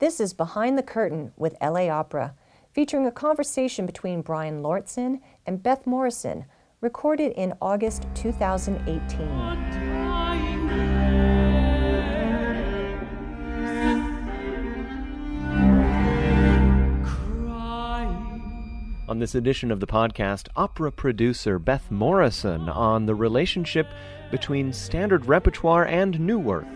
This is Behind the Curtain with LA Opera, featuring a conversation between Brian Lauritzen and Beth Morrison, recorded in August 2018. On this edition of the podcast, opera producer Beth Morrison on the relationship between standard repertoire and new work.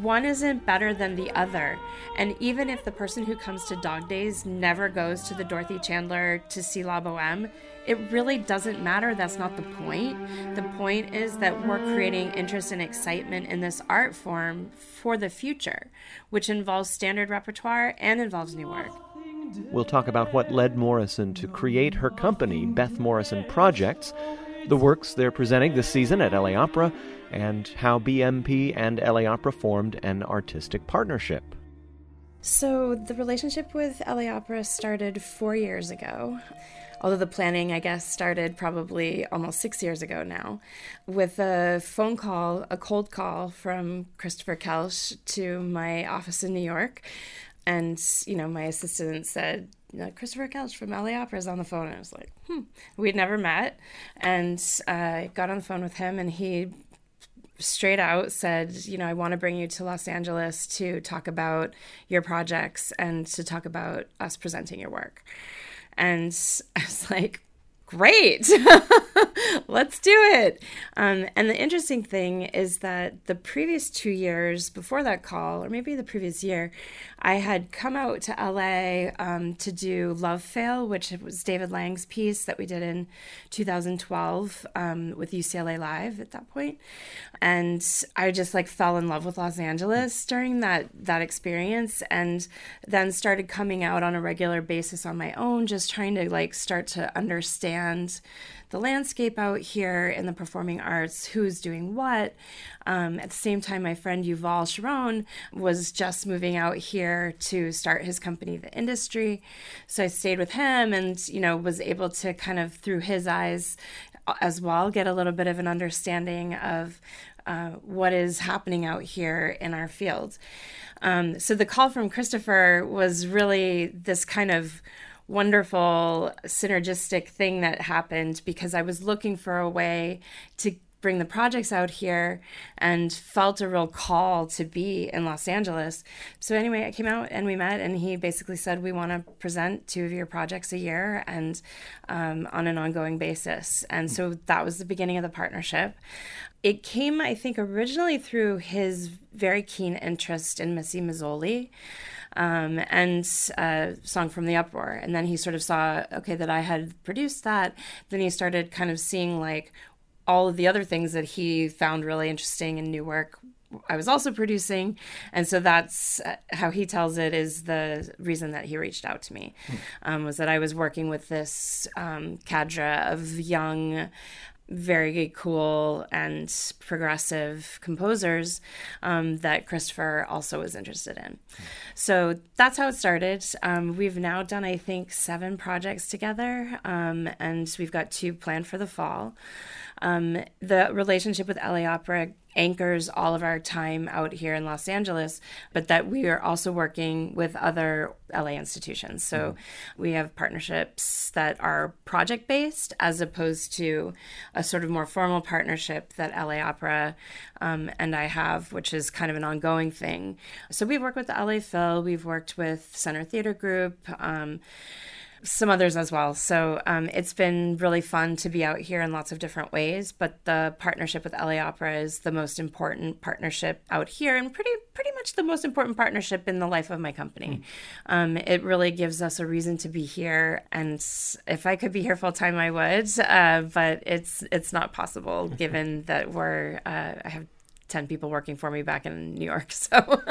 One isn't better than the other. And even if the person who comes to Dog Days never goes to the Dorothy Chandler to see La Boheme, it really doesn't matter. That's not the point. The point is that we're creating interest and excitement in this art form for the future, which involves standard repertoire and involves new work. We'll talk about what led Morrison to create her company, Beth Morrison Projects, the works they're presenting this season at LA Opera, and how BMP and LA Opera formed an artistic partnership. So, the relationship with LA Opera started four years ago. Although the planning, I guess, started probably almost six years ago now, with a phone call, a cold call from Christopher Koelsch to my office in New York, and, you know, my assistant said, Christopher Koelsch from LA Opera is on the phone. And I was like, hmm. We'd never met. And I uh, got on the phone with him, and he straight out said, you know, I want to bring you to Los Angeles to talk about your projects and to talk about us presenting your work. And I was like, great let's do it um, and the interesting thing is that the previous two years before that call or maybe the previous year i had come out to la um, to do love fail which was david lang's piece that we did in 2012 um, with ucla live at that point. And i just like fell in love with los angeles during that that experience and then started coming out on a regular basis on my own just trying to like start to understand understand the landscape out here in the performing arts, who's doing what. Um, at the same time, my friend Yuval Sharon was just moving out here to start his company, The Industry. So I stayed with him and, you know, was able to kind of through his eyes as well get a little bit of an understanding of uh, what is happening out here in our field. Um, so the call from Christopher was really this kind of wonderful synergistic thing that happened because I was looking for a way to bring the projects out here and felt a real call to be in Los Angeles. So anyway, I came out and we met and he basically said we want to present two of your projects a year and um, on an ongoing basis. And so that was the beginning of the partnership. It came, I think, originally through his very keen interest in Missy Mazzoli um, and a song from the uproar. And then he sort of saw okay that i had produced that. Then he started kind of seeing like all of the other things that he found really interesting in new work I was also producing. And so that's uh, how he tells it is the reason that he reached out to me um, was that I was working with this um, cadre of young very cool and progressive composers um, that Christopher also was interested in. So that's how it started. Um, we've now done, I think, seven projects together, um, and we've got two planned for the fall. Um, the relationship with LA Opera anchors all of our time out here in Los Angeles, but that we are also working with other LA institutions. So mm-hmm. we have partnerships that are project based as opposed to a sort of more formal partnership that LA Opera um, and I have, which is kind of an ongoing thing. So we work with the LA Phil, we've worked with Center Theater Group. Um, some others as well. So um, it's been really fun to be out here in lots of different ways. But the partnership with LA Opera is the most important partnership out here, and pretty pretty much the most important partnership in the life of my company. Mm. Um, it really gives us a reason to be here, and if I could be here full time, I would. Uh, but it's it's not possible given that we're uh, I have 10 people working for me back in New York. So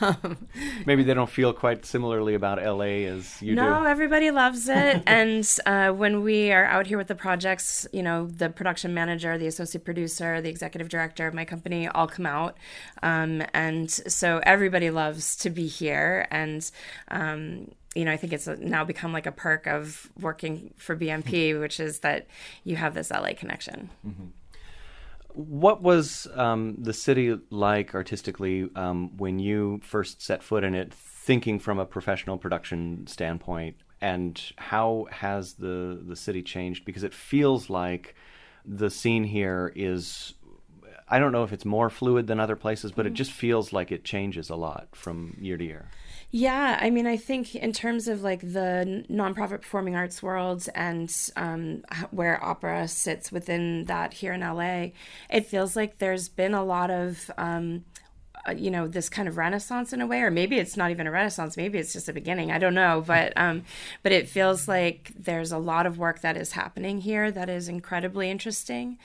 um, maybe they don't feel quite similarly about LA as you no, do. No, everybody loves it. and uh, when we are out here with the projects, you know, the production manager, the associate producer, the executive director of my company all come out. Um, and so everybody loves to be here. And, um, you know, I think it's now become like a perk of working for BMP, which is that you have this LA connection. Mm-hmm what was um, the city like artistically um, when you first set foot in it thinking from a professional production standpoint, and how has the the city changed? Because it feels like the scene here is I don't know if it's more fluid than other places, but it mm-hmm. just feels like it changes a lot from year to year. Yeah, I mean, I think in terms of like the nonprofit performing arts world and um, where opera sits within that here in LA, it feels like there's been a lot of um, you know this kind of renaissance in a way or maybe it's not even a renaissance maybe it's just a beginning i don't know but um but it feels like there's a lot of work that is happening here that is incredibly interesting.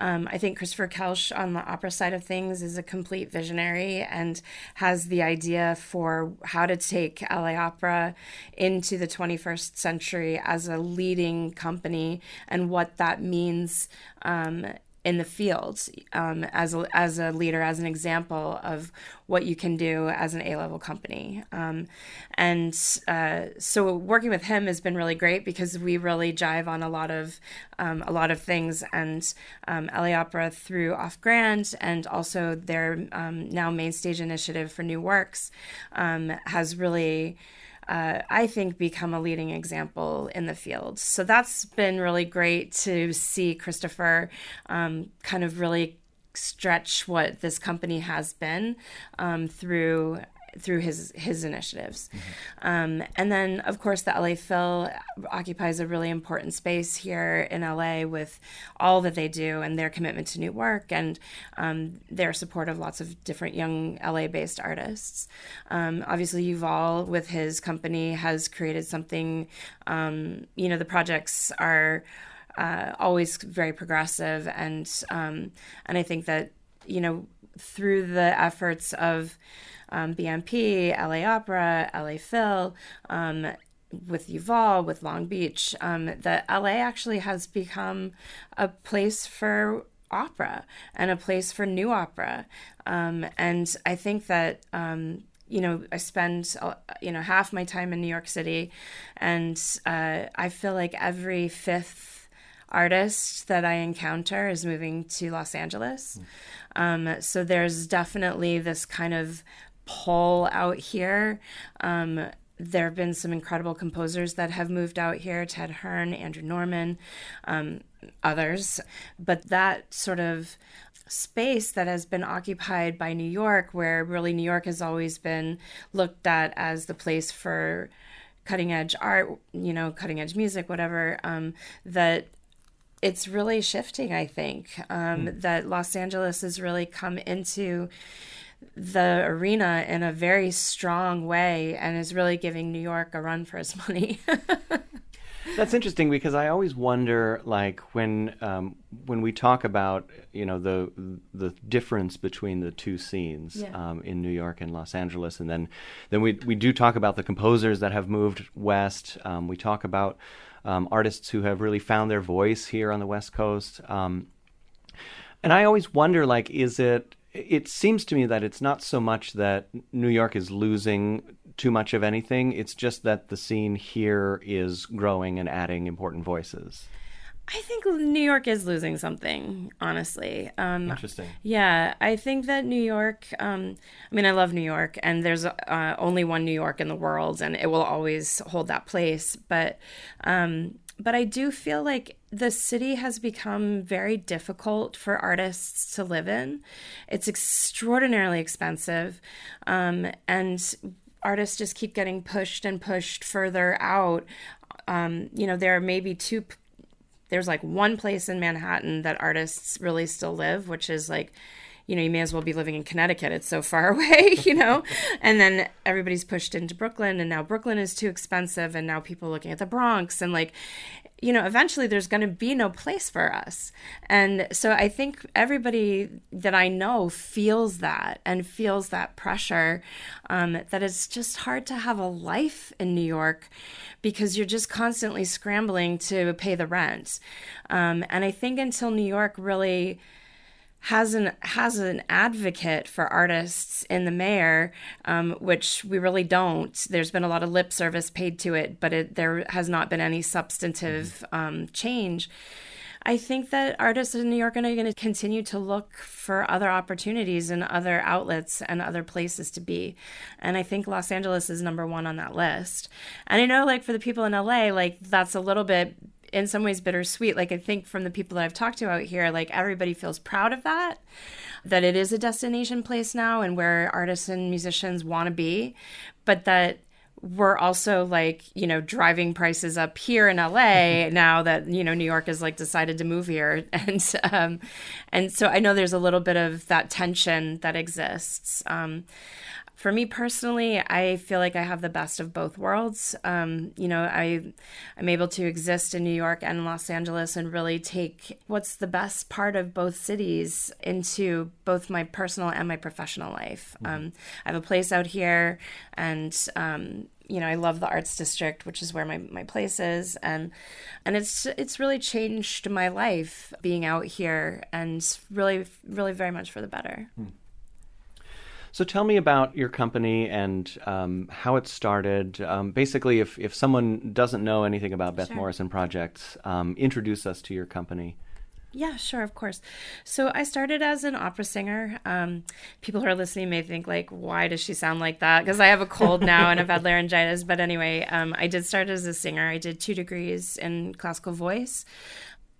Um, i think christopher koelsch on the opera side of things is a complete visionary and has the idea for how to take la opera into the 21st century as a leading company and what that means um, in the field um, as, a, as a leader, as an example of what you can do as an A level company. Um, and uh, so working with him has been really great because we really jive on a lot of um, a lot of things. And um, LA Opera through Off Grand and also their um, now main stage initiative for new works um, has really uh, I think, become a leading example in the field. So that's been really great to see Christopher um, kind of really stretch what this company has been um, through through his his initiatives. Mm-hmm. Um, and then, of course, the LA Phil occupies a really important space here in LA with all that they do and their commitment to new work and um, their support of lots of different young LA based artists. Um, obviously, Yuval, with his company, has created something. Um, you know, the projects are. Uh, always very progressive, and um, and I think that you know through the efforts of um, BMP, LA Opera, LA Phil, um, with Yuval, with Long Beach, um, that LA actually has become a place for opera and a place for new opera. Um, and I think that um, you know, I spend, uh, you know, half my time in New York City, and uh, I feel like every fifth artist that I encounter is moving to Los Angeles. Mm. Um, so there's definitely this kind of pull out here. Um, there have been some incredible composers that have moved out here Ted Hearne, Andrew Norman, um, others. But that sort of space that has been occupied by New York, where really New York has always been looked at as the place for cutting edge art, you know, cutting edge music, whatever, um, that it's really shifting, I think. Um, mm. That Los Angeles has really come into the arena in a very strong way and is really giving New York a run for its money. That's interesting because I always wonder, like when um, when we talk about you know the the difference between the two scenes yeah. um, in New York and Los Angeles, and then then we we do talk about the composers that have moved west. Um, we talk about um, artists who have really found their voice here on the West Coast. Um, and I always wonder, like, is it it seems to me that it's not so much that New York is losing too much of anything. It's just that the scene here is growing and adding important voices. I think New York is losing something, honestly. Um, Interesting. Yeah, I think that New York. Um, I mean, I love New York, and there's uh, only one New York in the world, and it will always hold that place. But um, but I do feel like the city has become very difficult for artists to live in. It's extraordinarily expensive, um, and artists just keep getting pushed and pushed further out. Um, you know, there are maybe two. There's like one place in Manhattan that artists really still live, which is like you know, you may as well be living in Connecticut. It's so far away, you know? and then everybody's pushed into Brooklyn, and now Brooklyn is too expensive, and now people looking at the Bronx. And like, you know, eventually there's going to be no place for us. And so I think everybody that I know feels that and feels that pressure um, that it's just hard to have a life in New York because you're just constantly scrambling to pay the rent. Um, and I think until New York really has an has an advocate for artists in the mayor, um, which we really don't. There's been a lot of lip service paid to it, but it, there has not been any substantive um, change. I think that artists in New York are going to continue to look for other opportunities and other outlets and other places to be. And I think Los Angeles is number one on that list. And I know, like, for the people in LA, like, that's a little bit in some ways bittersweet. Like I think from the people that I've talked to out here, like everybody feels proud of that, that it is a destination place now and where artists and musicians want to be, but that we're also like you know driving prices up here in LA now that you know New York has like decided to move here and um and so I know there's a little bit of that tension that exists um for me personally, I feel like I have the best of both worlds. Um, you know, I I'm able to exist in New York and Los Angeles and really take what's the best part of both cities into both my personal and my professional life. Mm-hmm. Um, I have a place out here, and um, you know, I love the arts district, which is where my, my place is. And and it's it's really changed my life being out here and really really very much for the better. Hmm. So tell me about your company and um, how it started. Um, basically, if, if someone doesn't know anything about Beth sure. Morrison Projects, um, introduce us to your company. Yeah, sure, of course. So I started as an opera singer. Um, people who are listening may think like, why does she sound like that? Because I have a cold now and I've had laryngitis. But anyway, um, I did start as a singer. I did two degrees in classical voice.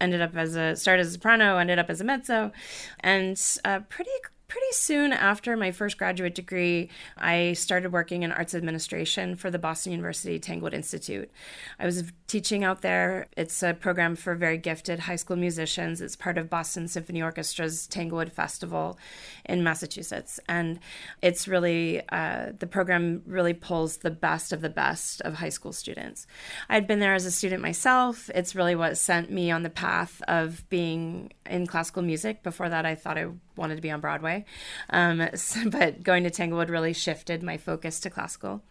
Ended up as a started as a soprano, ended up as a mezzo, and uh, pretty pretty soon after my first graduate degree, I started working in arts administration for the Boston University Tanglewood Institute. I was teaching out there. It's a program for very gifted high school musicians. It's part of Boston Symphony Orchestra's Tanglewood Festival in Massachusetts. And it's really, uh, the program really pulls the best of the best of high school students. I'd been there as a student myself. It's really what sent me on the path of being in classical music. Before that, I thought I wanted to be on Broadway. Um, so, but going to Tanglewood really shifted my focus to classical.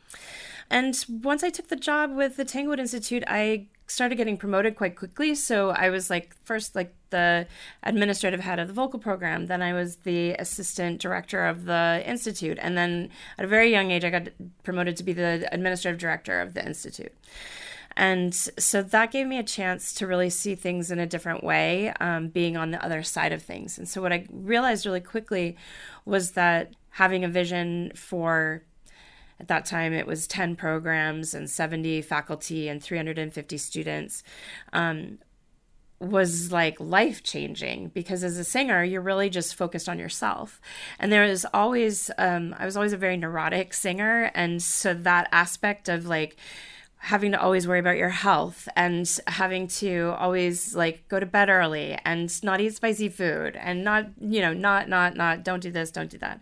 And once I took the job with the Tanglewood Institute, I started getting promoted quite quickly. So I was like first like the administrative head of the vocal program, then I was the assistant director of the institute, and then at a very young age I got promoted to be the administrative director of the institute. And so that gave me a chance to really see things in a different way, um, being on the other side of things. And so what I realized really quickly was that having a vision for at that time it was 10 programs and 70 faculty and 350 students um, was like life changing because as a singer you're really just focused on yourself. And there is always um, i was always a very neurotic singer. And so that aspect of like having to always worry about your health and having to always like go to bed early and not eat spicy food and not you know not not not don't do this don't do that.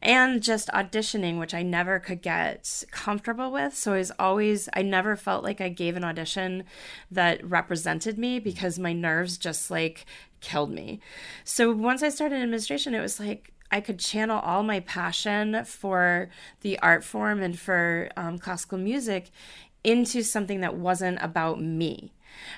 And just auditioning which i never could get comfortable with. So i was always i never felt like i gave an audition that represented me because my nerves just like killed me. So once i started administration it was like I could channel all my passion for the art form and for um, classical music into something that wasn't about me.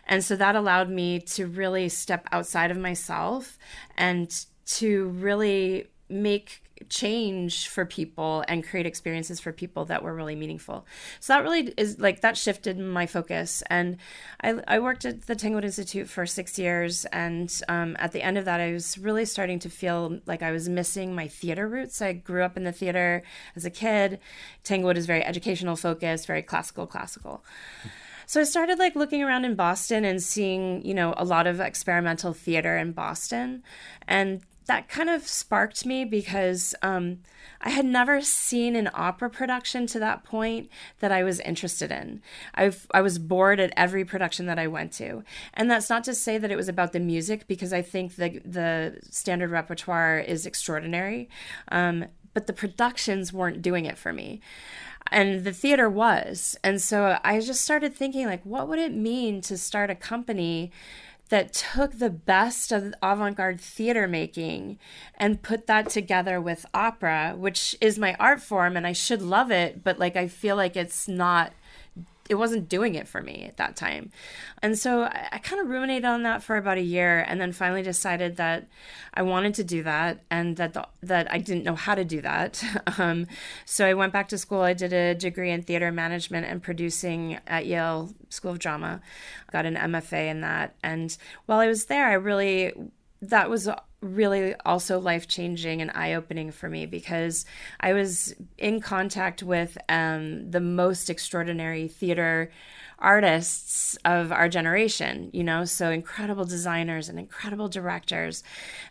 And so that allowed me to really step outside of myself and to really make change for people and create experiences for people that were really meaningful. So that really is like that shifted my focus. And I, I worked at the Tanglewood Institute for six years. And um, at the end of that, I was really starting to feel like I was missing my theater roots. I grew up in the theater as a kid. Tanglewood is very educational focused, very classical, classical. So I started like looking around in Boston and seeing, you know, a lot of experimental theater in Boston. And that kind of sparked me because um, I had never seen an opera production to that point that I was interested in. I've, I was bored at every production that I went to. And that's not to say that it was about the music, because I think the, the standard repertoire is extraordinary. Um, but the productions weren't doing it for me and the theater was and so i just started thinking like what would it mean to start a company that took the best of avant garde theater making and put that together with opera, which is my art form and I should love it, but like I feel like it's not it wasn't doing it for me at that time. And so I, I kind of ruminated on that for about a year and then finally decided that I wanted to do that and that the, that I didn't know how to do that. Um, so I went back to school. I did a degree in theater management and producing at Yale School of Drama. Got an MFA in that. And while I was there, I really that was really also life changing and eye opening for me because I was in contact with um, the most extraordinary theater artists of our generation, you know, so incredible designers and incredible directors.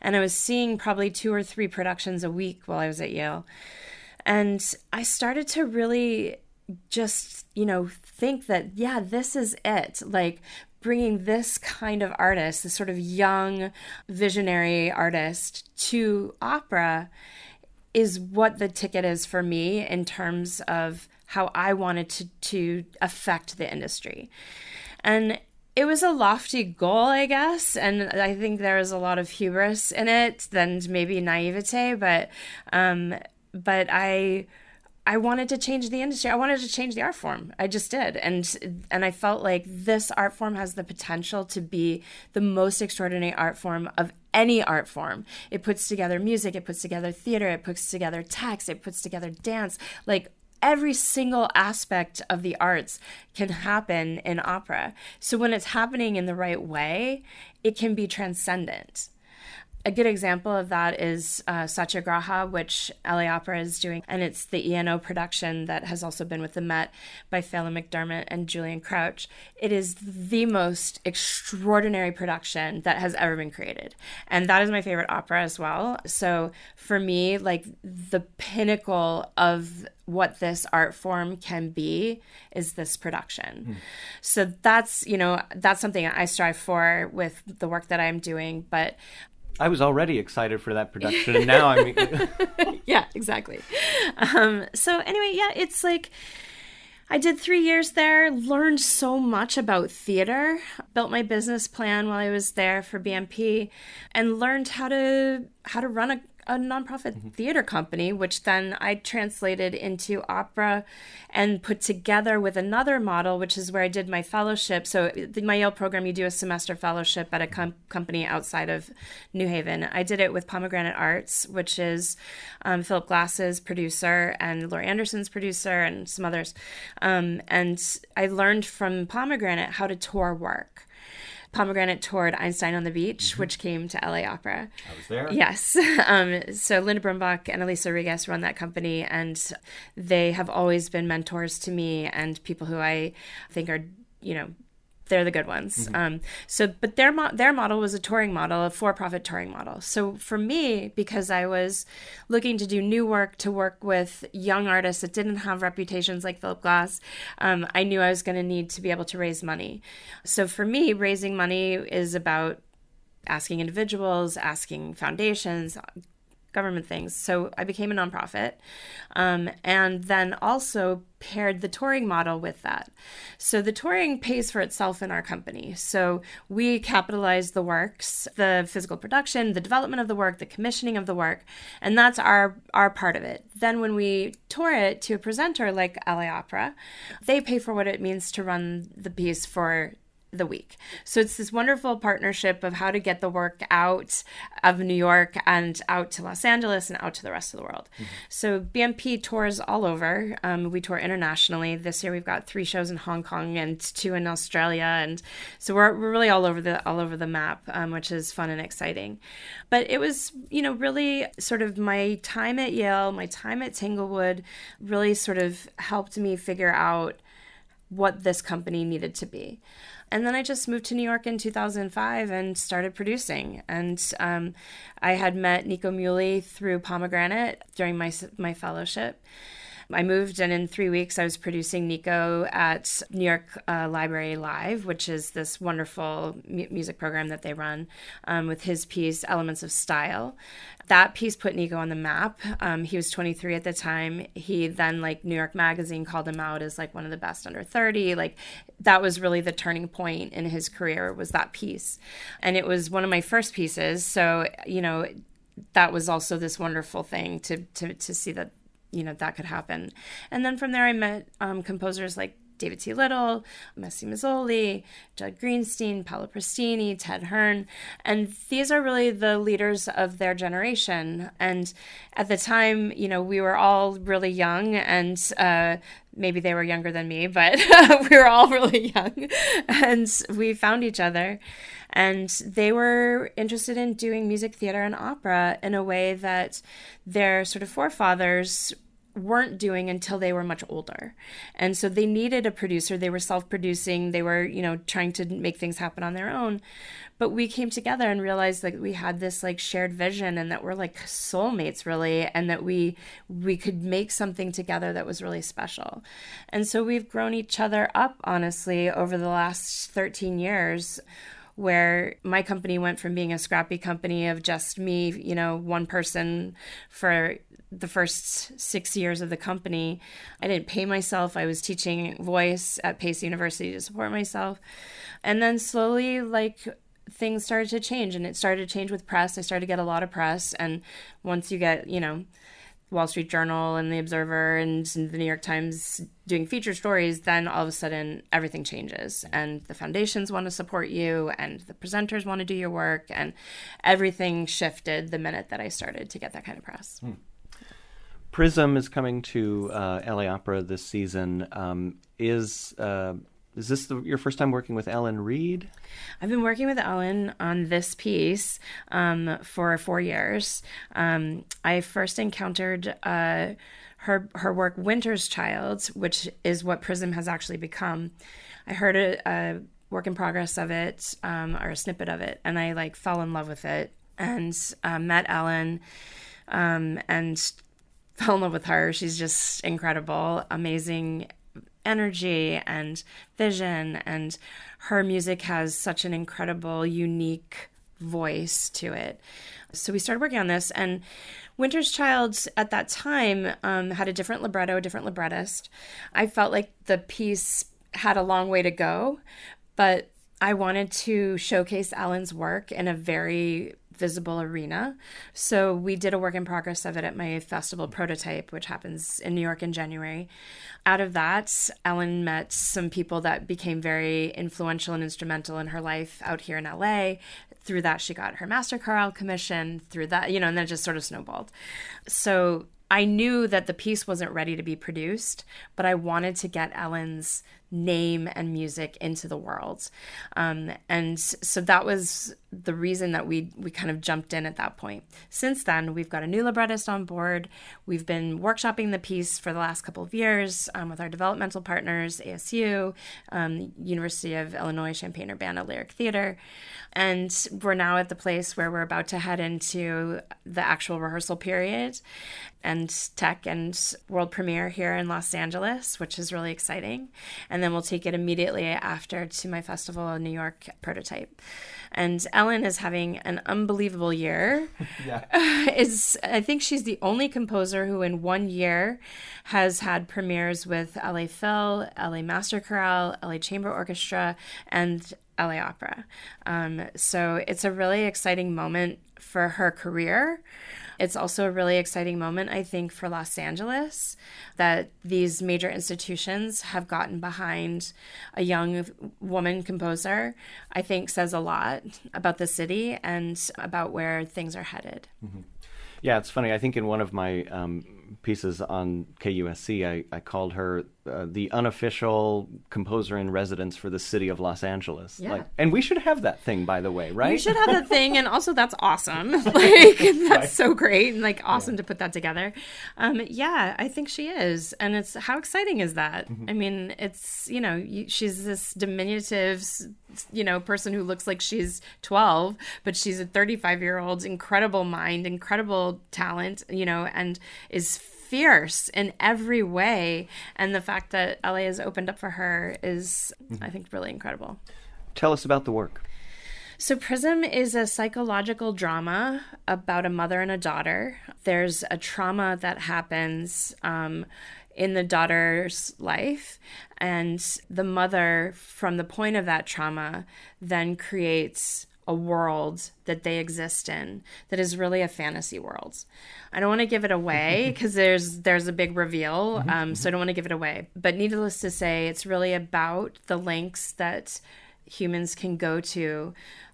And I was seeing probably two or three productions a week while I was at Yale. And I started to really just, you know, think that, yeah, this is it. Like, bringing this kind of artist, this sort of young, visionary artist, to opera is what the ticket is for me in terms of how I wanted to, to affect the industry. And it was a lofty goal, I guess, and I think there was a lot of hubris in it, and maybe naivete, but um, but I I wanted to change the industry. I wanted to change the art form. I just did. And and I felt like this art form has the potential to be the most extraordinary art form of any art form. It puts together music, it puts together theater, it puts together text, it puts together dance. Like every single aspect of the arts can happen in opera. So when it's happening in the right way, it can be transcendent a good example of that is uh, Satyagraha, which LA Opera is doing, and it's the ENO production that has also been with the Met by Phelim McDermott and Julian Crouch. It is the most extraordinary production that has ever been created, and that is my favorite opera as well. So for me, like the pinnacle of what this art form can be is this production. Mm. So that's, you know, that's something I strive for with the work that I'm doing, but I was already excited for that production, and now I'm. yeah, exactly. Um, so anyway, yeah, it's like I did three years there, learned so much about theater, built my business plan while I was there for BMP, and learned how to how to run a a nonprofit mm-hmm. theater company, which then I translated into opera and put together with another model, which is where I did my fellowship. So, the, my Yale program, you do a semester fellowship at a com- company outside of New Haven. I did it with Pomegranate Arts, which is um, Philip Glass's producer and Laurie Anderson's producer and some others. Um, and I learned from Pomegranate how to tour work. Pomegranate toured Einstein on the Beach, mm-hmm. which came to LA Opera. I was there. Yes. Um, so Linda Brumbach and Alisa Regas run that company, and they have always been mentors to me and people who I think are, you know, they're the good ones. Mm-hmm. Um, so, but their mo- their model was a touring model, a for profit touring model. So for me, because I was looking to do new work, to work with young artists that didn't have reputations like Philip Glass, um, I knew I was going to need to be able to raise money. So for me, raising money is about asking individuals, asking foundations, government things. So I became a nonprofit um, and then also paired the touring model with that. So the touring pays for itself in our company. So we capitalize the works, the physical production, the development of the work, the commissioning of the work, and that's our our part of it. Then when we tour it to a presenter like LA Opera, they pay for what it means to run the piece for the week. So it's this wonderful partnership of how to get the work out of New York and out to Los Angeles and out to the rest of the world. Mm-hmm. So BMP tours all over. Um, we tour internationally. This year we've got three shows in Hong Kong and two in Australia, and so we're, we're really all over the all over the map, um, which is fun and exciting. But it was you know really sort of my time at Yale, my time at Tanglewood, really sort of helped me figure out what this company needed to be. And then I just moved to New York in 2005 and started producing. And um, I had met Nico Muhly through Pomegranate during my my fellowship. I moved, and in three weeks, I was producing Nico at New York uh, Library Live, which is this wonderful mu- music program that they run um, with his piece, Elements of Style that piece put Nico on the map. Um, he was 23 at the time. He then, like, New York Magazine called him out as like one of the best under 30. Like, that was really the turning point in his career was that piece, and it was one of my first pieces. So, you know, that was also this wonderful thing to to to see that you know that could happen and then from there i met um, composers like David T. Little, Missy Mazzoli, Judd Greenstein, Paola Prestini, Ted Hearne. And these are really the leaders of their generation. And at the time, you know, we were all really young and uh, maybe they were younger than me, but we were all really young. And we found each other. And they were interested in doing music, theater, and opera in a way that their sort of forefathers weren't doing until they were much older. And so they needed a producer. They were self-producing. They were, you know, trying to make things happen on their own. But we came together and realized like we had this like shared vision and that we're like soulmates really and that we we could make something together that was really special. And so we've grown each other up honestly over the last 13 years where my company went from being a scrappy company of just me, you know, one person for the first six years of the company. I didn't pay myself. I was teaching voice at Pace University to support myself. And then slowly, like, things started to change and it started to change with press. I started to get a lot of press. And once you get, you know, Wall Street Journal and The Observer and the New York Times doing feature stories, then all of a sudden everything changes. And the foundations want to support you, and the presenters want to do your work, and everything shifted the minute that I started to get that kind of press. Hmm. Prism is coming to uh, LA Opera this season. Um, is uh, is this the, your first time working with Ellen Reid? I've been working with Ellen on this piece um, for four years. Um, I first encountered uh, her her work Winter's Child, which is what Prism has actually become. I heard a, a work in progress of it um, or a snippet of it, and I like fell in love with it and uh, met Ellen um, and fell in love with her. She's just incredible, amazing energy and vision, and her music has such an incredible, unique voice to it. So we started working on this, and Winter's Child at that time um, had a different libretto, a different librettist. I felt like the piece had a long way to go, but I wanted to showcase Ellen's work in a very visible arena. So we did a work in progress of it at my festival prototype, which happens in New York in January. Out of that, Ellen met some people that became very influential and instrumental in her life out here in LA. Through that, she got her Master Chorale commission. Through that, you know, and then it just sort of snowballed. So I knew that the piece wasn't ready to be produced, but I wanted to get Ellen's name and music into the world. Um, and so that was the reason that we we kind of jumped in at that point. Since then, we've got a new librettist on board. We've been workshopping the piece for the last couple of years um, with our developmental partners, ASU, um, University of Illinois Champaign Urbana Lyric Theater, and we're now at the place where we're about to head into the actual rehearsal period and tech and world premiere here in Los Angeles, which is really exciting. And then we'll take it immediately after to my festival in New York prototype. And Ellen is having an unbelievable year. yeah. is I think she's the only composer who in one year has had premieres with LA Phil, LA Master Chorale, LA Chamber Orchestra, and LA Opera. Um, so it's a really exciting moment for her career. It's also a really exciting moment, I think, for Los Angeles that these major institutions have gotten behind a young woman composer. I think says a lot about the city and about where things are headed. Mm-hmm. Yeah, it's funny. I think in one of my um, pieces on KUSC, I, I called her uh, the unofficial composer in residence for the city of Los Angeles. Yeah. Like, and we should have that thing, by the way, right? We should have that thing, and also that's awesome. like that's right. so great, and like awesome yeah. to put that together. Um, yeah, I think she is, and it's how exciting is that? Mm-hmm. I mean, it's you know, you, she's this diminutive, you know, person who looks like she's twelve, but she's a thirty-five year old, incredible mind, incredible talent, you know, and is fierce in every way. And the fact that LA has opened up for her is, mm-hmm. I think, really incredible. Tell us about the work. So, Prism is a psychological drama about a mother and a daughter. There's a trauma that happens um, in the daughter's life, and the mother, from the point of that trauma, then creates a world that they exist in that is really a fantasy world. I don't want to give it away because there's there's a big reveal, mm-hmm. um, so I don't want to give it away. But needless to say, it's really about the links that humans can go to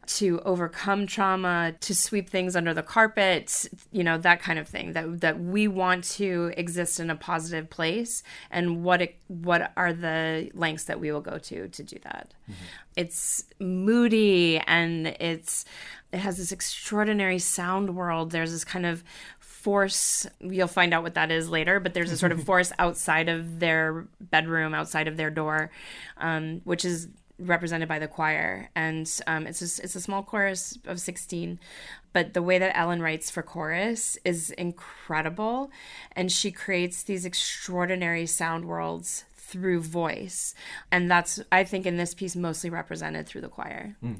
to overcome trauma, to sweep things under the carpet, you know, that kind of thing. That that we want to exist in a positive place and what it, what are the lengths that we will go to to do that. Mm-hmm. It's moody and it's it has this extraordinary sound world. There's this kind of force you'll find out what that is later but there's a sort of force outside of their bedroom outside of their door um, which is represented by the choir, and um, it's a, it's a small chorus of sixteen. But the way that Ellen writes for chorus is incredible, and she creates these extraordinary sound worlds through voice, and that's I think in this piece mostly represented through the choir. Mm.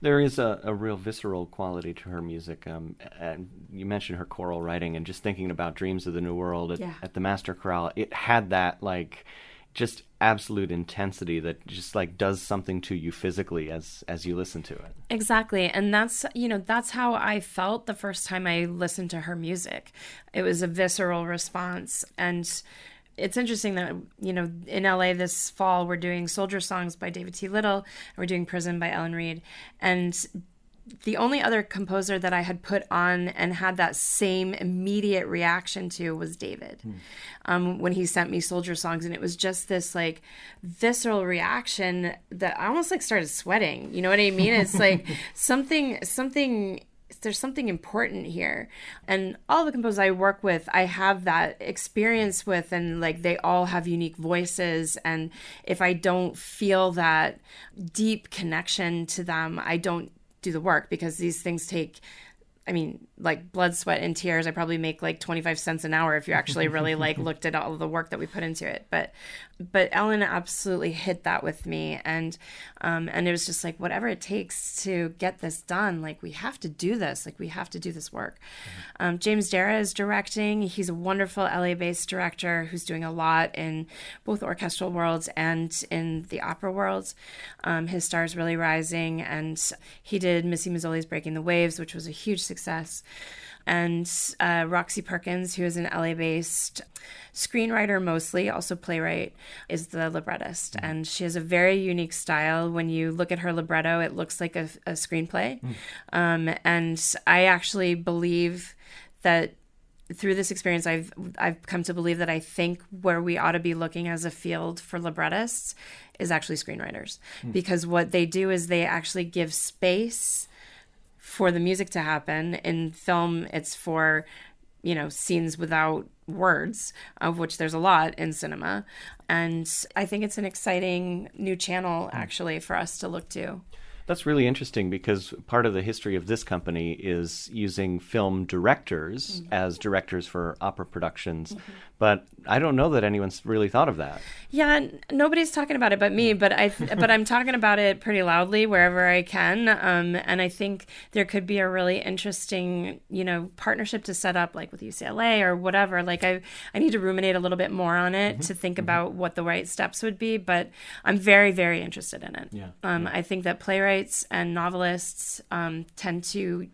There is a, a real visceral quality to her music. Um, and you mentioned her choral writing, and just thinking about Dreams of the New World at, yeah. at the Master Chorale, it had that like just absolute intensity that just like does something to you physically as as you listen to it. Exactly. And that's, you know, that's how I felt the first time I listened to her music. It was a visceral response and it's interesting that you know in LA this fall we're doing Soldier Songs by David T. Little and we're doing Prism by Ellen Reid and the only other composer that I had put on and had that same immediate reaction to was David hmm. um, when he sent me Soldier Songs. And it was just this like visceral reaction that I almost like started sweating. You know what I mean? It's like something, something there's something important here and all the composers i work with i have that experience with and like they all have unique voices and if i don't feel that deep connection to them i don't do the work because these things take I mean, like blood, sweat, and tears. I probably make like 25 cents an hour if you actually really like looked at all of the work that we put into it. But but Ellen absolutely hit that with me, and um, and it was just like whatever it takes to get this done. Like we have to do this. Like we have to do this work. Mm-hmm. Um, James Darrah is directing. He's a wonderful LA-based director who's doing a lot in both orchestral worlds and in the opera worlds. Um, his star is really rising, and he did Missy Mazzoli's Breaking the Waves, which was a huge success and uh, Roxie Perkins, who is an LA based screenwriter mostly, also playwright, is the librettist. Mm. And she has a very unique style. When you look at her libretto, it looks like a, a screenplay. Mm. Um, and I actually believe that through this experience I've I've come to believe that I think where we ought to be looking as a field for librettists is actually screenwriters mm. because what they do is they actually give space for the music to happen. In film, it's for you know scenes without words of which there's a lot in cinema and i think it's an exciting new channel actually for us to look to that's really interesting because part of the history of this company is using film directors mm-hmm. as directors for opera productions. Mm-hmm. But I don't know that anyone's really thought of that. Yeah, nobody's talking about it but me. But I, but I'm talking about it pretty loudly wherever I can. Um, and I think there could be a really interesting, you know, partnership to set up, like with UCLA or whatever. Like I, I need to ruminate a little bit more on it mm-hmm. to think mm-hmm. about what the right steps would be. But I'm very, very interested in it. Yeah. Um, yeah. I think that playwrights playwrights and novelists um, tend to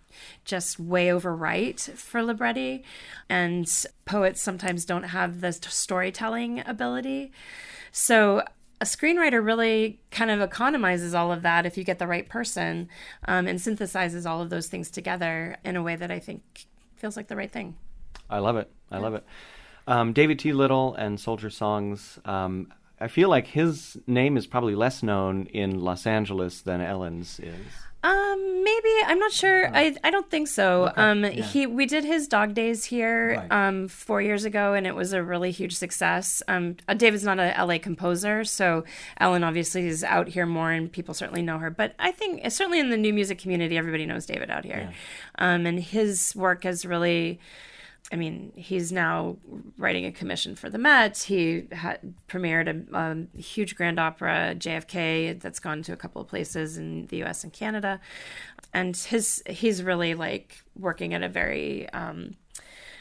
just way overwrite for libretti, and poets sometimes don't have the storytelling ability. So a screenwriter really kind of economizes all of that if you get the right person um, and synthesizes all of those things together in a way that I think feels like the right thing. I love it. I love it. Um, David T. Little and Soldier Songs. Um, I feel like his name is probably less known in Los Angeles than Ellen's is. Um, maybe I'm not sure. Oh. I I don't think so. Okay. Um, yeah. he we did his dog days here right. um four years ago, and it was a really huge success. Um, uh, David's not a LA composer, so Ellen obviously is out here more, and people certainly know her. But I think certainly in the new music community, everybody knows David out here. Yeah. Um, and his work has really I mean, he's now writing a commission for the Met. He premiered a, a, huge grand opera, JFK, that's gone to a couple of places in the U.S. and Canada, and his he's really like working at a very um,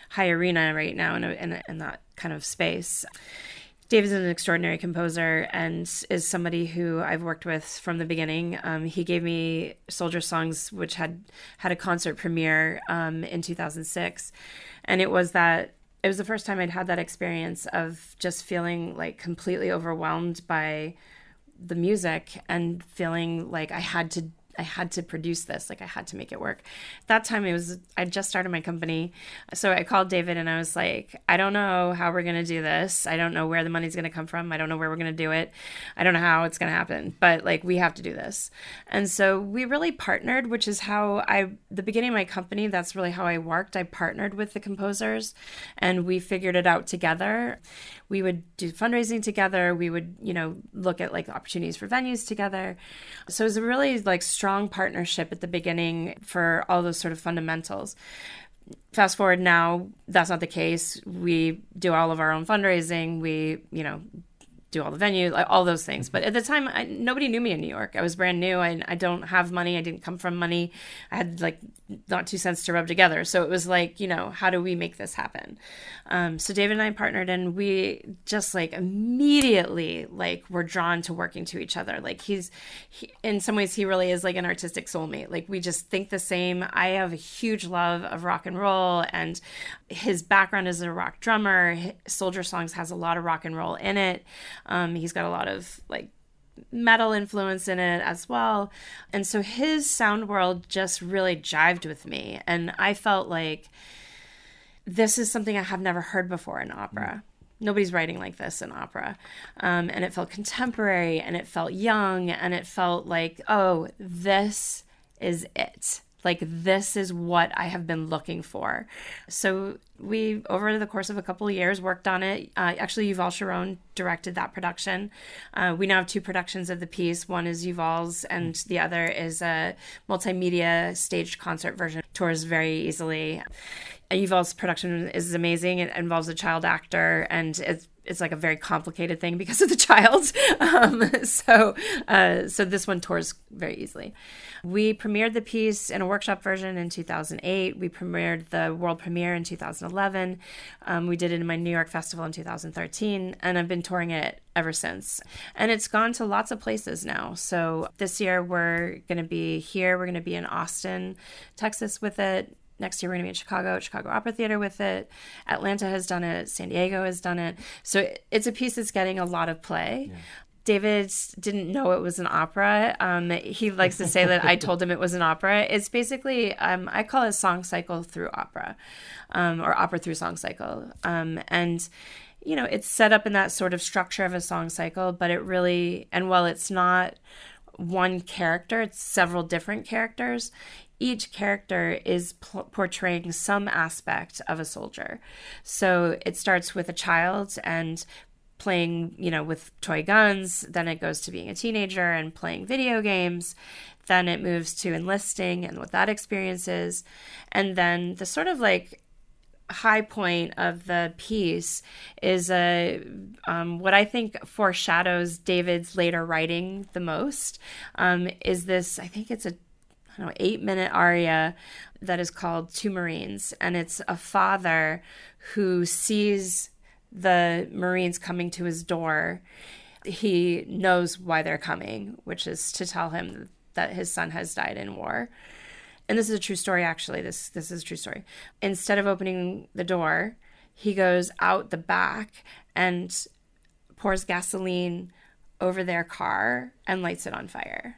high arena right now in, a, in, a, in that kind of space. David's an extraordinary composer and is somebody who I've worked with from the beginning. Um, he gave me Soldier Songs, which had had a concert premiere um, in 2006, and it was that it was the first time I'd had that experience of just feeling like completely overwhelmed by the music and feeling like I had to I had to produce this. Like I had to make it work. At That time it was I just started my company. So I called David and I was like, I don't know how we're gonna do this. I don't know where the money's gonna come from. I don't know where we're gonna do it. I don't know how it's gonna happen. But like we have to do this. And so we really partnered, which is how I the beginning of my company, that's really how I worked. I partnered with the composers and we figured it out together. We would do fundraising together. We would, you know, look at like opportunities for venues together. So it was a really like strong strong partnership at the beginning for all those sort of fundamentals. Fast forward now, that's not the case. We do all of our own fundraising. We, you know, do all the venues, like all those things. But at the time, I, nobody knew me in New York. I was brand new. I, I don't have money. I didn't come from money. I had like not two cents to rub together. So it was like, you know, how do we make this happen? Um, so David and I partnered, and we just like immediately like were drawn to working to each other. Like he's, he, in some ways, he really is like an artistic soulmate. Like we just think the same. I have a huge love of rock and roll, and his background as a rock drummer. Soldier Songs has a lot of rock and roll in it. Um, he's got a lot of like metal influence in it as well. And so his sound world just really jived with me. And I felt like this is something I have never heard before in opera. Nobody's writing like this in opera. Um, and it felt contemporary and it felt young and it felt like, oh, this is it. Like, this is what I have been looking for. So, we, over the course of a couple of years, worked on it. Uh, actually, Yuval Sharon directed that production. Uh, we now have two productions of the piece. One is Yuval's, and the other is a multimedia staged concert version. Tours very easily. Yuval's production is amazing. It involves a child actor, and it's it's like a very complicated thing because of the child. Um, so uh, so this one tours very easily. We premiered the piece in a workshop version in 2008. We premiered the world premiere in 2011. Um, we did it in my New York festival in 2013, and I've been touring it ever since. And it's gone to lots of places now. So this year we're going to be here. We're going to be in Austin, Texas with it. Next year, we're going to be in Chicago Chicago Opera Theater with it. Atlanta has done it. San Diego has done it. So it's a piece that's getting a lot of play. Yeah. David didn't know it was an opera. Um, he likes to say that I told him it was an opera. It's basically, um, I call it song cycle through opera, um, or opera through song cycle. Um, and, you know, it's set up in that sort of structure of a song cycle, but it really, and while it's not one character, it's several different characters each character is p- portraying some aspect of a soldier. So it starts with a child and playing, you know, with toy guns, then it goes to being a teenager and playing video games, then it moves to enlisting and what that experience is, and then the sort of like high point of the piece is a um, what I think foreshadows David's later writing the most um, is this I think it's a know, eight minute aria that is called Two Marines. And it's a father who sees the Marines coming to his door. He knows why they're coming, which is to tell him that his son has died in war. And this is a true story, actually. This this is a true story. Instead of opening the door, he goes out the back and pours gasoline over their car and lights it on fire.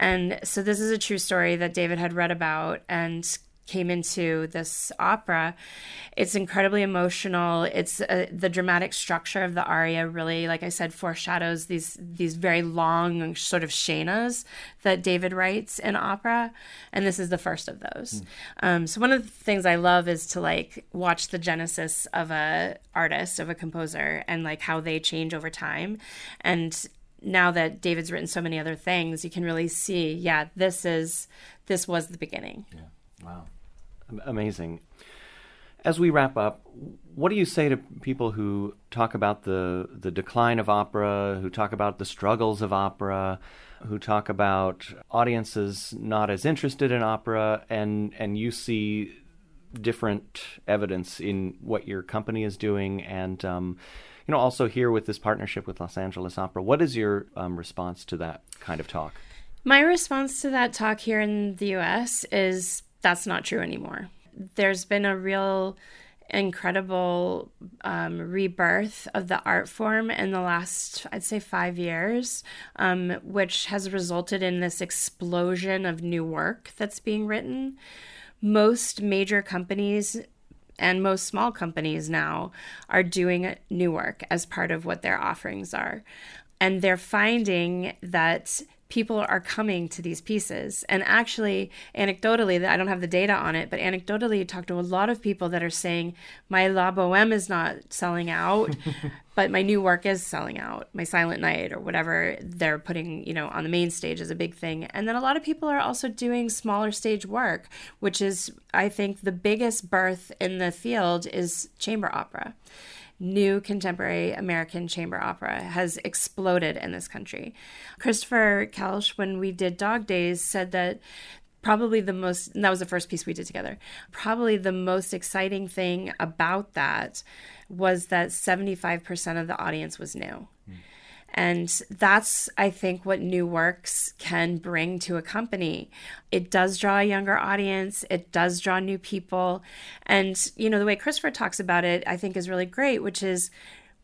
And so this is a true story that David had read about and came into this opera. It's incredibly emotional. It's uh, the dramatic structure of the aria really, like I said, foreshadows these these very long sort of scenas that David writes in opera, and this is the first of those. Mm. Um, so one of the things I love is to like watch the genesis of a artist, of a composer, and like how they change over time, and now that David's written so many other things, you can really see, yeah, this is this was the beginning. Yeah. Wow. Amazing. As we wrap up, what do you say to people who talk about the the decline of opera, who talk about the struggles of opera, who talk about audiences not as interested in opera and and you see different evidence in what your company is doing and um, You know, also here with this partnership with Los Angeles Opera, what is your um, response to that kind of talk? My response to that talk here in the US is that's not true anymore. There's been a real incredible um, rebirth of the art form in the last, I'd say, five years, um, which has resulted in this explosion of new work that's being written. Most major companies and most small companies now are doing new work as part of what their offerings are. And they're finding that people are coming to these pieces. And actually, anecdotally, I don't have the data on it, but anecdotally, you talk to a lot of people that are saying, my La Boheme is not selling out, but my new work is selling out, my Silent Night or whatever they're putting, you know, on the main stage is a big thing. And then a lot of people are also doing smaller stage work, which is, I think, the biggest birth in the field is chamber opera new contemporary American chamber opera has exploded in this country. Christopher Koelsch, when we did Dog Days, said that probably the most that was the first piece we did together probably the most exciting thing about that was that 75% of the audience was new. And that's, I think, what New Works can bring to a company. It does draw a younger audience, it does draw new people. And, you know, the way Christopher talks about it, I think is really great, which is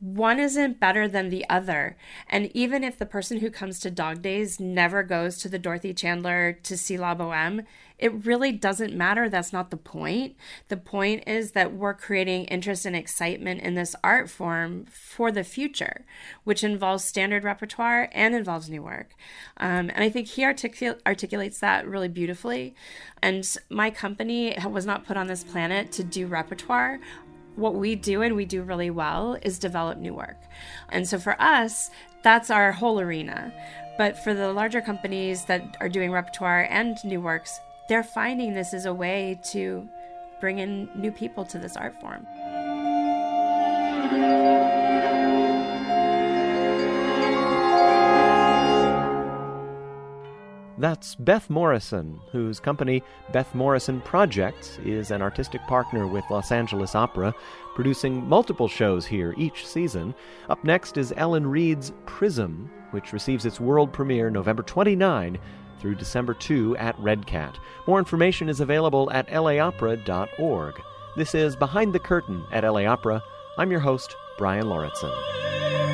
one isn't better than the other. And even if the person who comes to Dog Days never goes to the Dorothy Chandler to see La Boheme, it really doesn't matter. That's not the point. The point is that we're creating interest and excitement in this art form for the future, which involves standard repertoire and involves new work. Um, and I think he articul- articulates that really beautifully. And my company was not put on this planet to do repertoire what we do and we do really well is develop new work. And so for us, that's our whole arena. But for the larger companies that are doing repertoire and new works, they're finding this as a way to bring in new people to this art form. That's Beth Morrison, whose company, Beth Morrison Projects, is an artistic partner with Los Angeles Opera, producing multiple shows here each season. Up next is Ellen Reid's Prism, which receives its world premiere November 29 through December 2 at Red Cat. More information is available at laopera.org. This is Behind the Curtain at LA Opera. I'm your host, Brian Lauritzen.